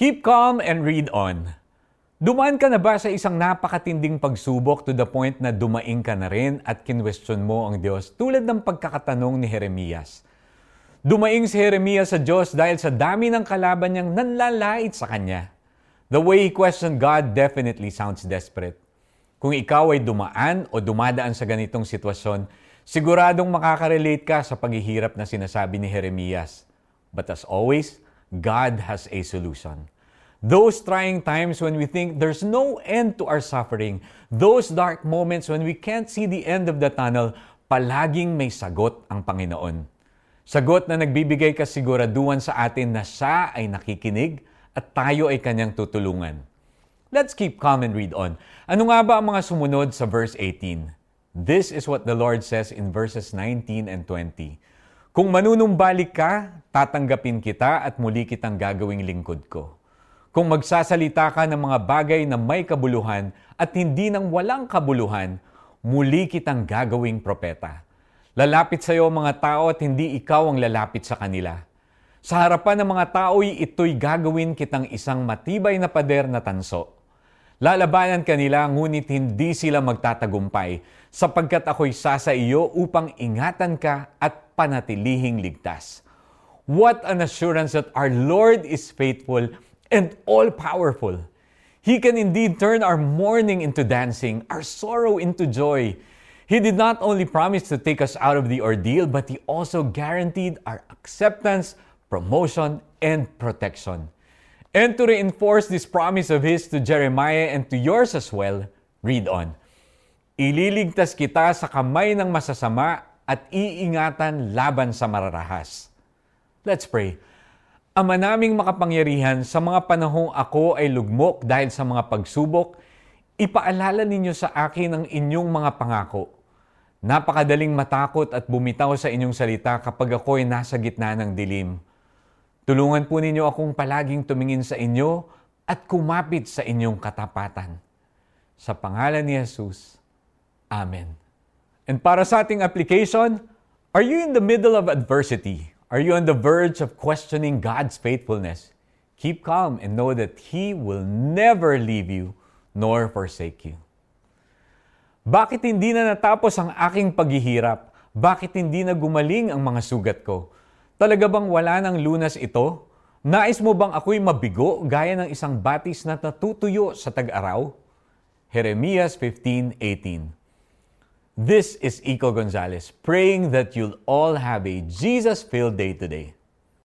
Keep calm and read on. Dumaan ka na ba sa isang napakatinding pagsubok to the point na dumaing ka na rin at kinwestiyon mo ang Diyos tulad ng pagkakatanong ni Jeremias? Dumaing si Jeremias sa Diyos dahil sa dami ng kalaban niyang nanlalait sa kanya. The way he questioned God definitely sounds desperate. Kung ikaw ay dumaan o dumadaan sa ganitong sitwasyon, siguradong makaka-relate ka sa paghihirap na sinasabi ni Jeremias. But as always, God has a solution. Those trying times when we think there's no end to our suffering, those dark moments when we can't see the end of the tunnel, palaging may sagot ang Panginoon. Sagot na nagbibigay kasiguraduhan sa atin na siya ay nakikinig at tayo ay kanyang tutulungan. Let's keep calm and read on. Ano nga ba ang mga sumunod sa verse 18? This is what the Lord says in verses 19 and 20. Kung manunumbalik ka, tatanggapin kita at muli kitang gagawing lingkod ko. Kung magsasalita ka ng mga bagay na may kabuluhan at hindi ng walang kabuluhan, muli kitang gagawing propeta. Lalapit sa iyo mga tao at hindi ikaw ang lalapit sa kanila. Sa harapan ng mga tao'y ito'y gagawin kitang isang matibay na pader na tanso. Lalabanan kanila ngunit hindi sila magtatagumpay sapagkat ako'y sasa iyo upang ingatan ka at panatilihing ligtas. What an assurance that our Lord is faithful and all-powerful. He can indeed turn our mourning into dancing, our sorrow into joy. He did not only promise to take us out of the ordeal, but He also guaranteed our acceptance, promotion, and protection. And to reinforce this promise of His to Jeremiah and to yours as well, read on. Ililigtas kita sa kamay ng masasama at iingatan laban sa mararahas. Let's pray. Ama naming makapangyarihan, sa mga panahong ako ay lugmok dahil sa mga pagsubok, ipaalala ninyo sa akin ang inyong mga pangako. Napakadaling matakot at bumitaw sa inyong salita kapag ako ay nasa gitna ng dilim. Tulungan po ninyo akong palaging tumingin sa inyo at kumapit sa inyong katapatan. Sa pangalan ni Jesus, Amen. And para sa ating application, are you in the middle of adversity? Are you on the verge of questioning God's faithfulness? Keep calm and know that He will never leave you nor forsake you. Bakit hindi na natapos ang aking paghihirap? Bakit hindi na gumaling ang mga sugat ko? Talaga bang wala ng lunas ito? Nais mo bang ako'y mabigo gaya ng isang batis na natutuyo sa tag-araw? Jeremias 15:18 This is Iko Gonzalez praying that you'll all have a Jesus filled day today.